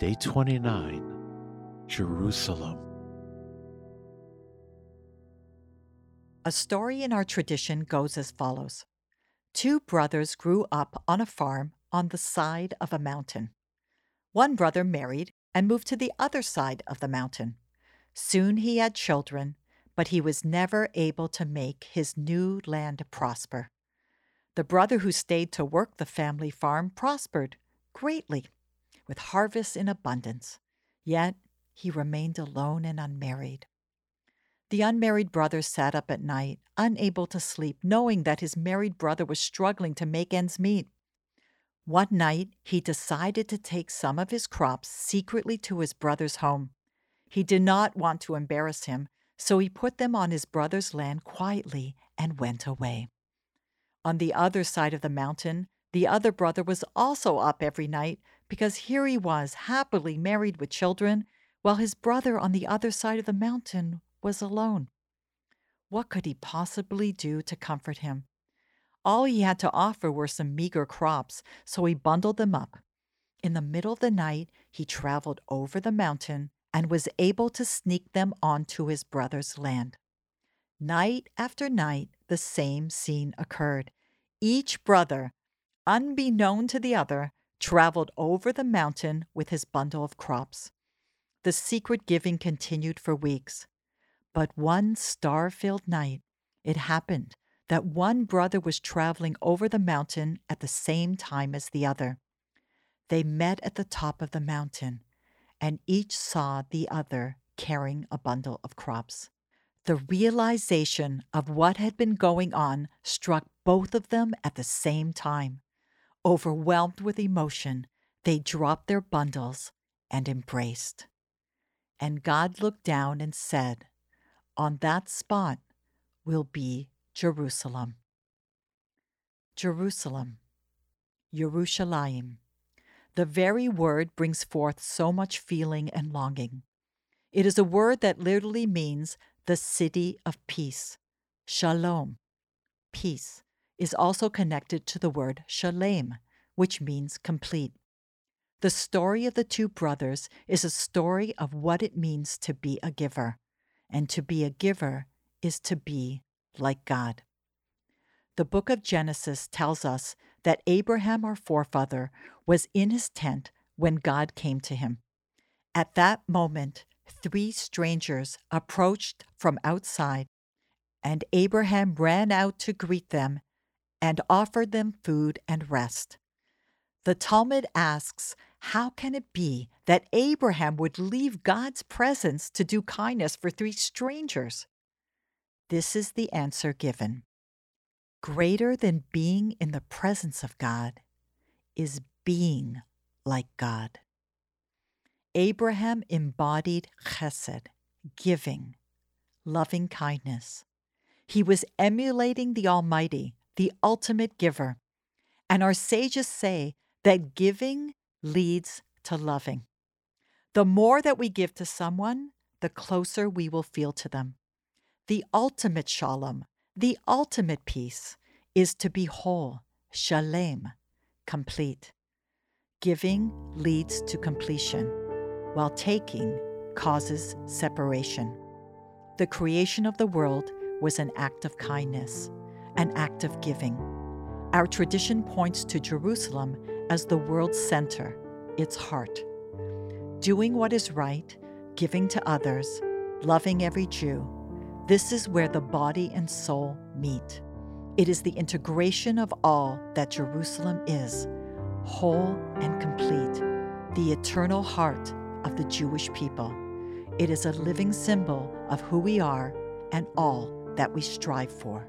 Day 29 Jerusalem. A story in our tradition goes as follows Two brothers grew up on a farm on the side of a mountain. One brother married and moved to the other side of the mountain. Soon he had children, but he was never able to make his new land prosper. The brother who stayed to work the family farm prospered greatly, with harvests in abundance. Yet he remained alone and unmarried. The unmarried brother sat up at night, unable to sleep, knowing that his married brother was struggling to make ends meet. One night, he decided to take some of his crops secretly to his brother's home. He did not want to embarrass him, so he put them on his brother's land quietly and went away. On the other side of the mountain, the other brother was also up every night because here he was, happily married with children, while his brother on the other side of the mountain was alone. What could he possibly do to comfort him? All he had to offer were some meager crops, so he bundled them up. In the middle of the night, he traveled over the mountain and was able to sneak them onto his brother's land. Night after night, the same scene occurred. Each brother, unbeknown to the other, traveled over the mountain with his bundle of crops. The secret giving continued for weeks. But one star filled night, it happened that one brother was traveling over the mountain at the same time as the other. They met at the top of the mountain, and each saw the other carrying a bundle of crops. The realization of what had been going on struck both of them at the same time. Overwhelmed with emotion, they dropped their bundles and embraced. And God looked down and said, On that spot will be Jerusalem. Jerusalem, Yerushalayim. The very word brings forth so much feeling and longing. It is a word that literally means the city of peace. Shalom, peace, is also connected to the word shalem, which means complete. The story of the two brothers is a story of what it means to be a giver, and to be a giver is to be like God. The book of Genesis tells us that Abraham, our forefather, was in his tent when God came to him. At that moment, three strangers approached from outside, and Abraham ran out to greet them and offered them food and rest. The Talmud asks, How can it be that Abraham would leave God's presence to do kindness for three strangers? This is the answer given. Greater than being in the presence of God is being like God. Abraham embodied chesed, giving, loving kindness. He was emulating the Almighty, the ultimate giver. And our sages say that giving leads to loving. The more that we give to someone, the closer we will feel to them. The ultimate shalom, the ultimate peace, is to be whole, shalem, complete. Giving leads to completion while taking causes separation. The creation of the world was an act of kindness, an act of giving. Our tradition points to Jerusalem as the world's center, its heart. Doing what is right, giving to others, loving every Jew, this is where the body and soul meet. It is the integration of all that Jerusalem is, whole and complete, the eternal heart of the Jewish people. It is a living symbol of who we are and all that we strive for.